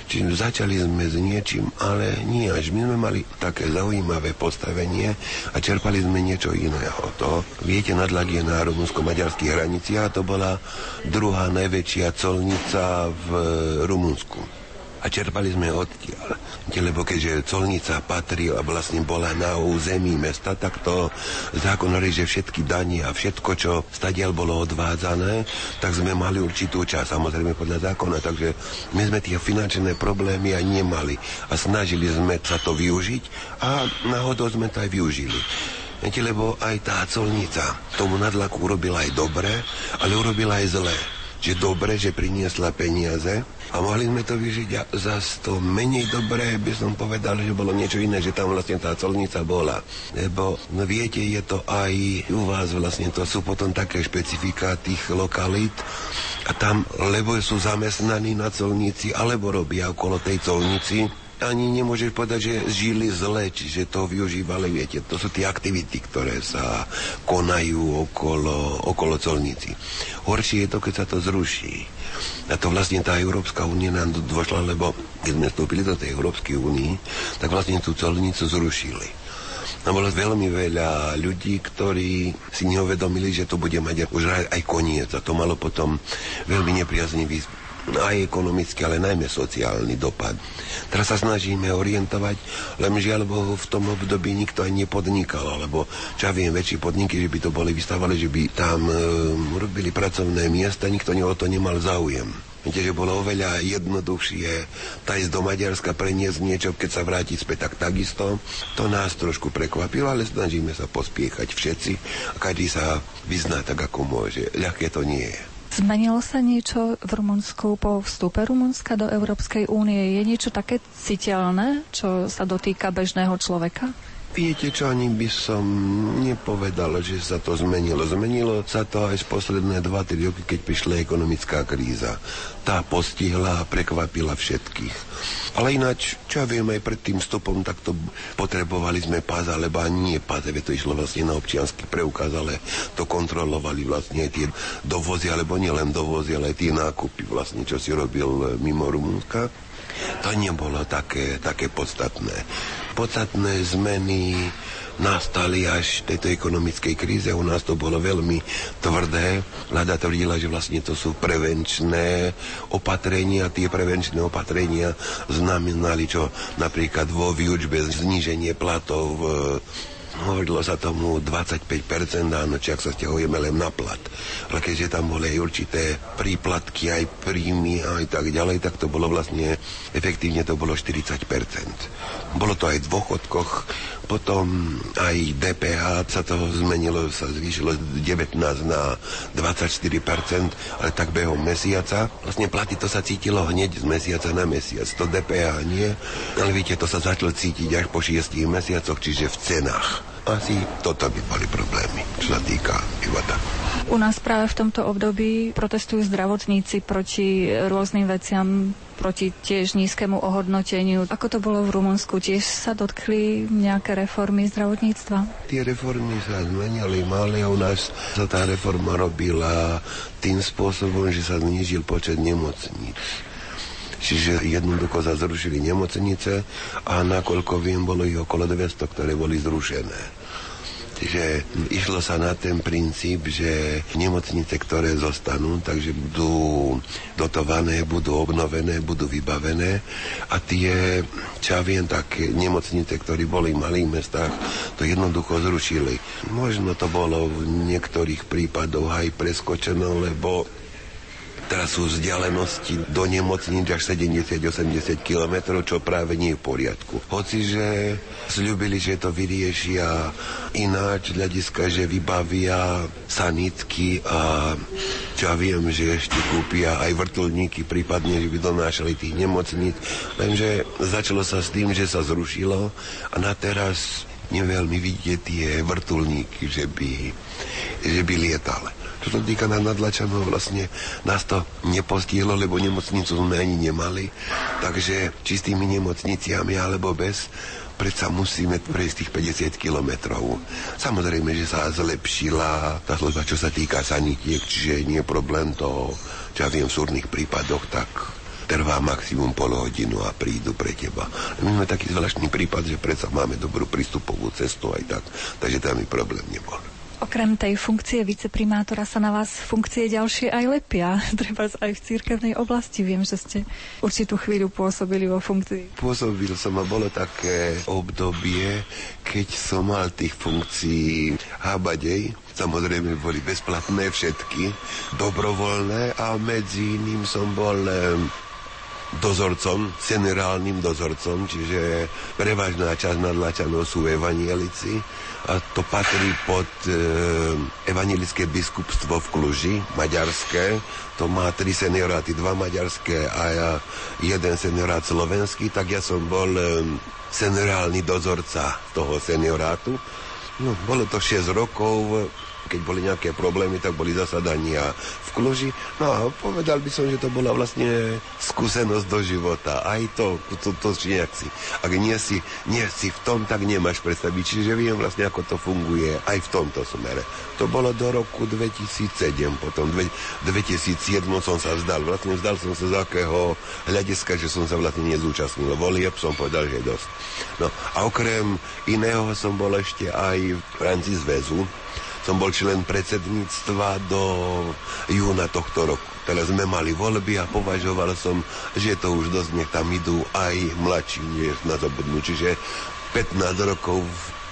Čiže začali sme s niečím, ale nie až. My sme mali také zaujímavé postavenie a čerpali sme niečo iného. To, viete, nadlak je na rumunsko-maďarských hraniciach a to bola druhá najväčšia colnica v Rumunsku. A čerpali sme odtiaľ. Lebo keďže colnica patrila, vlastne bola na území mesta, tak to zákon že všetky dani a všetko, čo stadiaľ bolo odvádzané, tak sme mali určitú časť, samozrejme podľa zákona. Takže my sme tie finančné problémy aj nemali. A snažili sme sa to využiť a náhodou sme to aj využili. Viete, lebo aj tá colnica tomu nadlaku urobila aj dobre, ale urobila aj zlé. Že dobre, že priniesla peniaze a mohli sme to vyžiť a za to menej dobré by som povedal, že bolo niečo iné, že tam vlastne tá colnica bola. Lebo no viete, je to aj u vás vlastne, to sú potom také špecifika tých lokalít a tam, lebo sú zamestnaní na colnici, alebo robia okolo tej colnici, ani nemôžeš povedať, že žili zle, čiže to využívali, viete, to sú tie aktivity, ktoré sa konajú okolo, okolo colnici. Horšie je to, keď sa to zruší. A to vlastne tá Európska únia nám došla, lebo keď sme vstúpili do tej Európskej únie, tak vlastne tú colnicu zrušili. A bolo veľmi veľa ľudí, ktorí si neuvedomili, že to bude mať už aj koniec. A to malo potom veľmi nepriaznivý aj ekonomický, ale najmä sociálny dopad. Teraz sa snažíme orientovať, len žiaľ Bohu v tom období nikto aj nepodnikal, alebo čo ja viem, väčšie podniky, že by to boli vystavali, že by tam e, robili pracovné miesta, nikto o to nemal záujem. Viete, že bolo oveľa jednoduchšie tá ísť do Maďarska, preniesť niečo, keď sa vrátiť späť, tak takisto. To nás trošku prekvapilo, ale snažíme sa pospiechať všetci a každý sa vyzná tak, ako môže. Ľahké to nie je. Zmenilo sa niečo v Rumunsku po vstupe Rumunska do Európskej únie? Je niečo také citeľné, čo sa dotýka bežného človeka? Viete čo, ani by som nepovedal, že sa to zmenilo. Zmenilo sa to aj z posledné 2-3 roky, keď prišla ekonomická kríza. Tá postihla a prekvapila všetkých. Ale ináč, čo ja viem, aj pred tým stopom, tak to potrebovali sme pás, alebo nie pás, to išlo vlastne na občiansky preukaz, ale to kontrolovali vlastne aj tie dovozy, alebo nielen dovozy, ale aj tie nákupy vlastne, čo si robil mimo Rumunska. To nebolo také, také podstatné podstatné zmeny nastali až v tejto ekonomickej kríze. U nás to bolo veľmi tvrdé. Vláda tvrdila, že vlastne to sú prevenčné opatrenia. Tie prevenčné opatrenia znamenali, čo napríklad vo výučbe zníženie platov hovorilo sa tomu 25% áno, či ak sa stiahujeme len na plat. Ale keďže tam boli aj určité príplatky, aj príjmy, aj tak ďalej, tak to bolo vlastne, efektívne to bolo 40%. Bolo to aj v dôchodkoch, potom aj DPH sa to zmenilo, sa zvýšilo z 19 na 24%, ale tak behom mesiaca. Vlastne platy to sa cítilo hneď z mesiaca na mesiac. To DPH nie, ale viete, to sa začalo cítiť až po 6 mesiacoch, čiže v cenách. Asi toto by boli problémy, čo sa týka života. U nás práve v tomto období protestujú zdravotníci proti rôznym veciam, proti tiež nízkemu ohodnoteniu. Ako to bolo v Rumunsku? Tiež sa dotkli nejaké reformy zdravotníctva? Tie reformy sa zmenili, ale u nás sa tá reforma robila tým spôsobom, že sa znížil počet nemocníc. Čiže jednoducho zrušili nemocnice a nakoľko viem, bolo ich okolo 200, ktoré boli zrušené. Čiže išlo sa na ten princíp, že nemocnice, ktoré zostanú, takže budú dotované, budú obnovené, budú vybavené a tie, čo ja viem, tak nemocnice, ktoré boli v malých mestách, to jednoducho zrušili. Možno to bolo v niektorých prípadoch aj preskočeno, lebo Teraz sú vzdialenosti do nemocníc až 70-80 km, čo práve nie je v poriadku. Hoci, že slúbili, že to vyriešia ináč, hľadiska, že vybavia sanitky a čo ja viem, že ešte kúpia aj vrtulníky, prípadne, že by donášali tých nemocníc. Lenže začalo sa s tým, že sa zrušilo a na teraz neveľmi vidieť tie vrtulníky, že by, že by lietali. Čo sa týka na nadlačanov, vlastne nás to nepostihlo, lebo nemocnicu sme ani nemali. Takže čistými nemocniciami alebo bez, predsa musíme prejsť tých 50 kilometrov. Samozrejme, že sa zlepšila tá služba, čo sa týka sanitiek, čiže nie je problém to, čo ja viem, v súrnych prípadoch, tak trvá maximum pol hodinu a prídu pre teba. My máme taký zvláštny prípad, že predsa máme dobrú prístupovú cestu aj tak, takže tam mi problém nebol. Okrem tej funkcie viceprimátora sa na vás funkcie ďalšie aj lepia. Treba aj v církevnej oblasti. Viem, že ste určitú chvíľu pôsobili vo funkcii. Pôsobil som a bolo také obdobie, keď som mal tých funkcií hábadej. Samozrejme boli bezplatné všetky, dobrovoľné a medzi iným som bol dozorcom, seniorálnym dozorcom, čiže prevažná časť nadlačanov sú evanielici a to patrí pod e, evangelické biskupstvo v Kluži, maďarské. To má tri senioráty, dva maďarské a ja, jeden seniorát slovenský, tak ja som bol e, seniorálny dozorca toho seniorátu. No, bolo to 6 rokov, keď boli nejaké problémy, tak boli zasadania v Kluži. No a povedal by som, že to bola vlastne skúsenosť do života. Aj to, to, to, to nejak si. Ak nie si, nie si v tom, tak nemáš predstaviť. Čiže viem vlastne, ako to funguje aj v tomto smere. To bolo do roku 2007. Potom 2007 som sa vzdal. Vlastne vzdal som sa z akého hľadiska, že som sa vlastne nezúčastnil volieb. Som povedal, že dosť. No a okrem iného som bol ešte aj v rámci zväzu som bol člen predsedníctva do júna tohto roku. Teraz sme mali voľby a považoval som, že to už dosť nech tam idú aj mladší, než na zabudnú. Čiže 15 rokov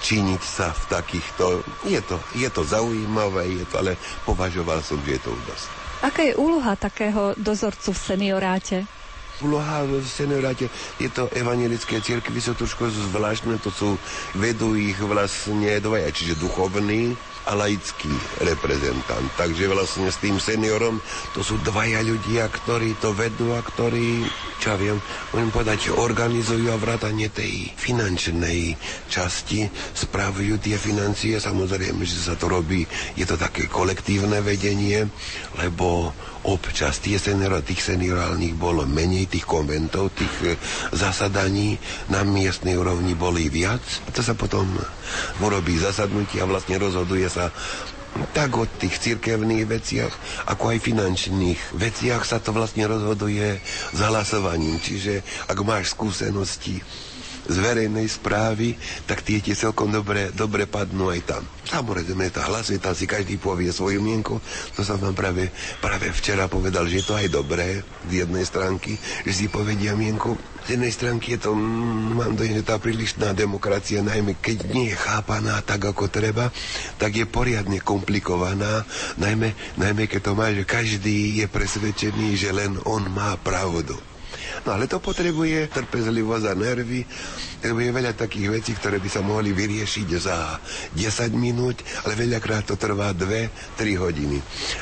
činiť sa v takýchto... Je to, je to zaujímavé, je to, ale považoval som, že je to už dosť. Aká je úloha takého dozorcu v senioráte? úloha v senioráte je to evangelické cirkvy sú trošku zvláštne, to sú, vedú ich vlastne dvaja, čiže duchovní a laický reprezentant. Takže vlastne s tým seniorom to sú dvaja ľudia, ktorí to vedú a ktorí, čo ja viem, môžem povedať, organizujú a vrátanie tej finančnej časti, spravujú tie financie. Samozrejme, že sa to robí, je to také kolektívne vedenie, lebo občas tie senior, tých seniorálnych bolo menej, tých konventov, tých e, zasadaní na miestnej úrovni boli viac. A to sa potom urobí zasadnutie a vlastne rozhoduje sa tak o tých cirkevných veciach, ako aj finančných veciach sa to vlastne rozhoduje s hlasovaním. Čiže ak máš skúsenosti z verejnej správy, tak tie tie celkom dobre, dobre padnú aj tam. Samozrejme, tá hlasuje, tam si každý povie svoju mienku. To som vám práve, práve včera povedal, že je to aj dobré z jednej stránky, že si povedia mienku. Z jednej stránky je to, mám dojem, že tá prílišná demokracia, najmä keď nie je chápaná tak, ako treba, tak je poriadne komplikovaná, najmä, najmä keď to má, že každý je presvedčený, že len on má pravdu. No ale to potrebuje trpezlivosť a nervy, lebo je veľa takých vecí, ktoré by sa mohli vyriešiť za 10 minút, ale veľakrát to trvá 2-3 hodiny.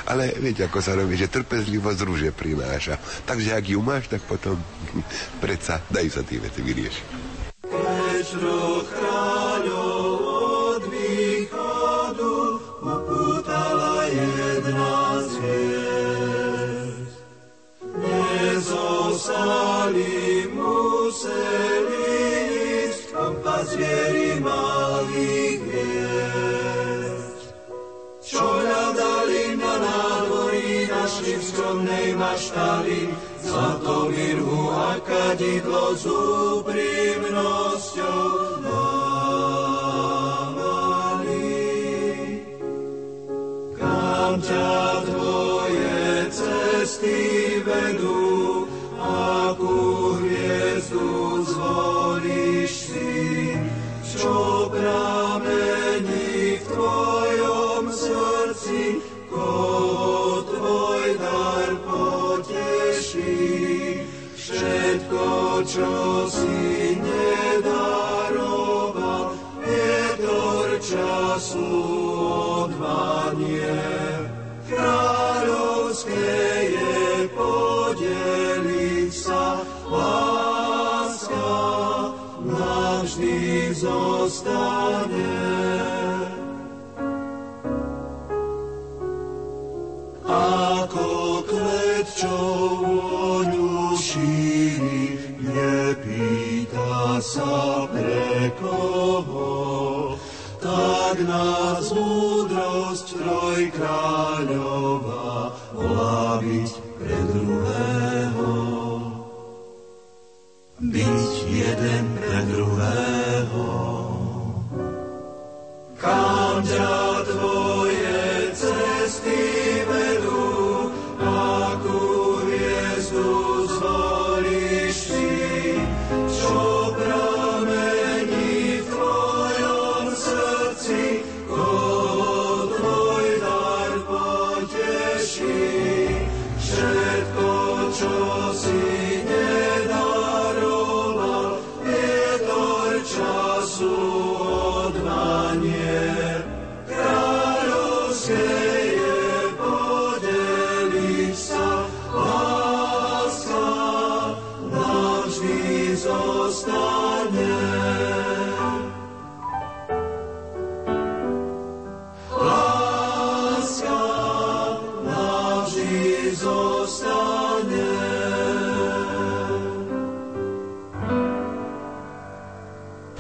Ale viete, ako sa robí, že trpezlivosť rúže prináša. Takže ak ju máš, tak potom predsa dajú sa tie veci vyriešiť. Kráľov Nezostali museli ísť pazieri malých hviezd. Čo hľadali na nádvorí, našli v skromnej maštali, zlato mirhu a kadidlo s úprimnosťou dávali. Kam ťa tvoje cesty vedú, čo si nedaroval, vietor času odvanie. Kráľovské je podeliť sa láska, navždy zostane. Tak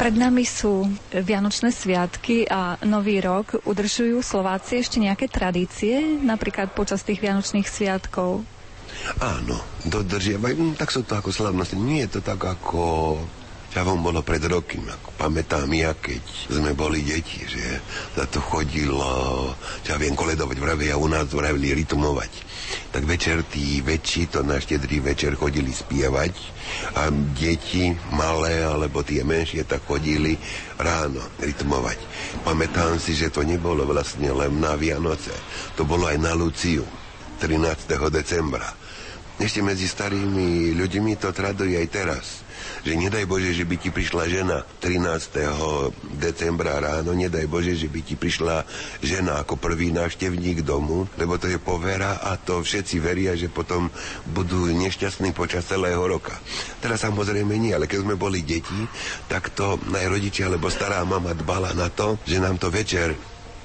Pred nami sú Vianočné sviatky a Nový rok. Udržujú Slováci ešte nejaké tradície, napríklad počas tých Vianočných sviatkov? Áno, dodržiavajú, hm, tak sú to ako slavnosti. Nie je to tak ako vám bolo pred roky, ako pamätám ja, keď sme boli deti, že za to chodilo, čo ja viem, koledovať vravia, u nás vravili rytmovať. Tak večer tí väčší, to na štedrý večer chodili spievať a deti malé alebo tie menšie tak chodili ráno rytmovať. Pamätám si, že to nebolo vlastne len na Vianoce, to bolo aj na Luciu 13. decembra. Ešte medzi starými ľuďmi to traduje aj teraz že nedaj Bože, že by ti prišla žena 13. decembra ráno, nedaj Bože, že by ti prišla žena ako prvý návštevník domu, lebo to je povera a to všetci veria, že potom budú nešťastní počas celého roka. Teraz samozrejme nie, ale keď sme boli deti, tak to aj rodičia, alebo stará mama dbala na to, že nám to večer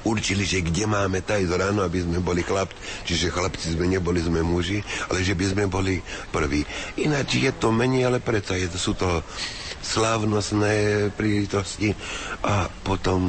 určili, že kde máme tajsť ráno, aby sme boli chlapci, čiže chlapci sme neboli, sme muži, ale že by sme boli prví. Ináč je to menej, ale predsa je, sú to slávnostné príležitosti a potom,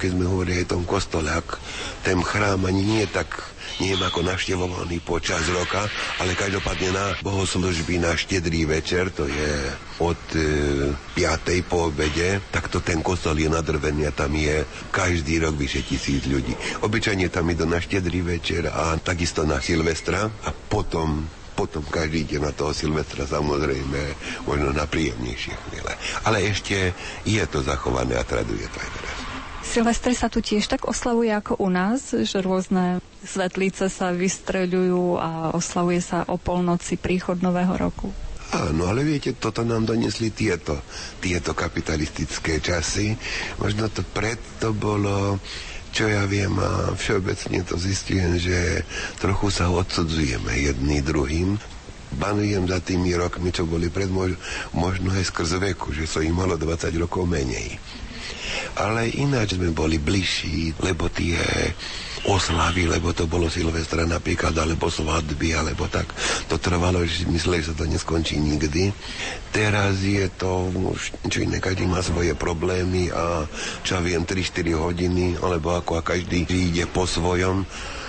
keď sme hovorili o tom kostole, ak ten chrám ani nie je tak je ako navštevovaný počas roka, ale každopádne na bohoslužby na štedrý večer, to je od e, 5. po obede, tak to ten kostol je nadrvený a tam je každý rok vyše tisíc ľudí. Obyčajne tam idú na štedrý večer a takisto na Silvestra a potom potom každý ide na toho Silvestra samozrejme možno na príjemnejšie chvíle. Ale ešte je to zachované a traduje to aj teraz. Silvestre sa tu tiež tak oslavuje ako u nás, že rôzne svetlice sa vystreľujú a oslavuje sa o polnoci príchod nového roku. Áno, ale viete, toto nám donesli tieto, tieto kapitalistické časy. Možno to preto bolo čo ja viem a všeobecne to zistujem, že trochu sa odsudzujeme jedný druhým. Banujem za tými rokmi, čo boli pred mož- možno aj skrz veku, že som im malo 20 rokov menej. Ale ináč sme boli bližší, lebo tie oslavy, lebo to bolo Silvestra napríklad, alebo svadby, alebo tak. To trvalo, že mysleli, že sa to neskončí nikdy. Teraz je to už čo iné, každý má svoje problémy a čo viem, 3-4 hodiny, alebo ako a každý ide po svojom.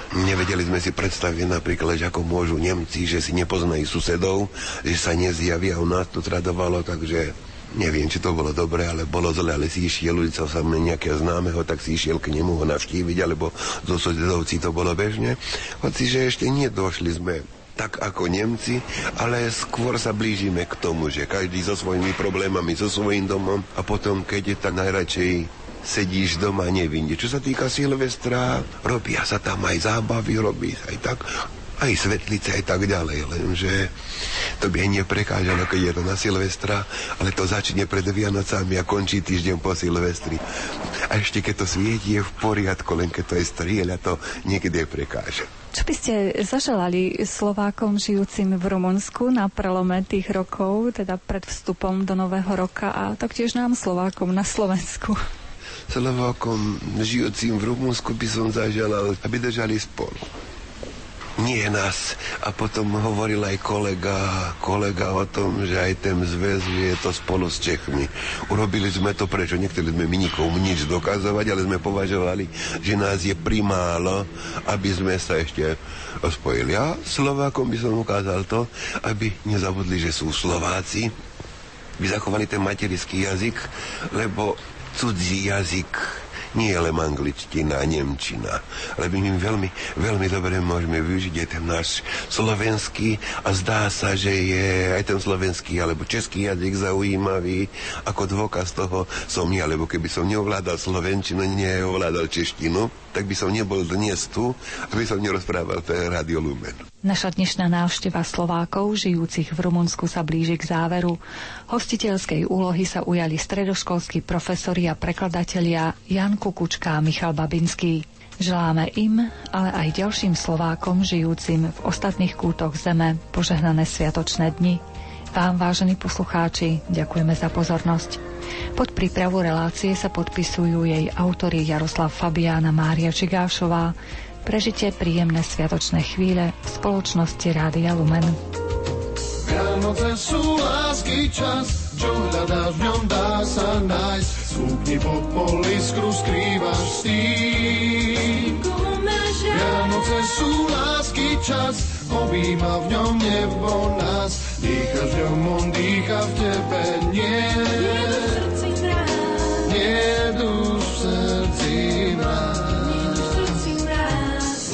Nevedeli sme si predstaviť napríklad, že ako môžu Nemci, že si nepoznajú susedov, že sa nezjavia, u nás to tradovalo, takže neviem, či to bolo dobre, ale bolo zle, ale si išiel ulicou sa mne nejakého známeho, tak si išiel k nemu ho navštíviť, alebo zo susedovci to bolo bežne. Hoci, že ešte nie došli sme tak ako Nemci, ale skôr sa blížime k tomu, že každý so svojimi problémami, so svojím domom a potom, keď je tak najradšej sedíš doma nevinne. Čo sa týka Silvestra, robia sa tam aj zábavy, robí sa aj tak aj svetlice aj tak ďalej, lenže to by neprekážalo, keď je to na Silvestra, ale to začne pred Vianocami a končí týždeň po Silvestri. A ešte keď to svieti, je v poriadku, len keď to je strieľa, to niekedy prekáža. Čo by ste zaželali Slovákom žijúcim v Rumunsku na prelome tých rokov, teda pred vstupom do Nového roka a taktiež nám Slovákom na Slovensku? Slovákom žijúcim v Rumunsku by som zaželal, aby držali spolu nie nás. A potom hovoril aj kolega, kolega o tom, že aj ten zväz je to spolu s Čechmi. Urobili sme to prečo? Nechceli sme my nikomu nič dokazovať, ale sme považovali, že nás je primálo, aby sme sa ešte spojili. A Slovákom by som ukázal to, aby nezabudli, že sú Slováci, by zachovali ten materický jazyk, lebo cudzí jazyk nie len angličtina, nemčina, ale my veľmi, veľmi dobre môžeme využiť. Aj ten náš slovenský a zdá sa, že je aj ten slovenský alebo český jazyk zaujímavý. Ako dôkaz toho som ja, lebo keby som neovládal slovenčinu, neovládal češtinu, tak by som nebol dnes tu, aby som nerozprával pre Radio Lumen. Naša dnešná návšteva Slovákov, žijúcich v Rumunsku, sa blíži k záveru. Hostiteľskej úlohy sa ujali stredoškolskí profesori a prekladatelia Jan Kukučka a Michal Babinský. Želáme im, ale aj ďalším Slovákom, žijúcim v ostatných kútoch zeme, požehnané sviatočné dni. Vám, vážení poslucháči, ďakujeme za pozornosť. Pod prípravu relácie sa podpisujú jej autori Jaroslav Fabiána Mária Čigášová. Prežite príjemné sviatočné chvíle v spoločnosti Rádia Lumen. Vianoce sú lásky čas, čo hľadáš v ňom dá sa nájsť. Súkni pod poliskru, skrývaš s tým. Vianoce sú lásky čas, objíma v ňom nebo nás. Dýchaš ňom, on dýcha v tebe, nie. Nie duš v srdci mráz.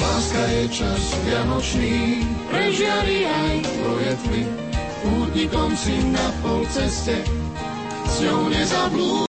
Láska je čas vianočný, prežiari aj tvoje tmy. Pútnikom si na pol ceste, s ňou nezablúd.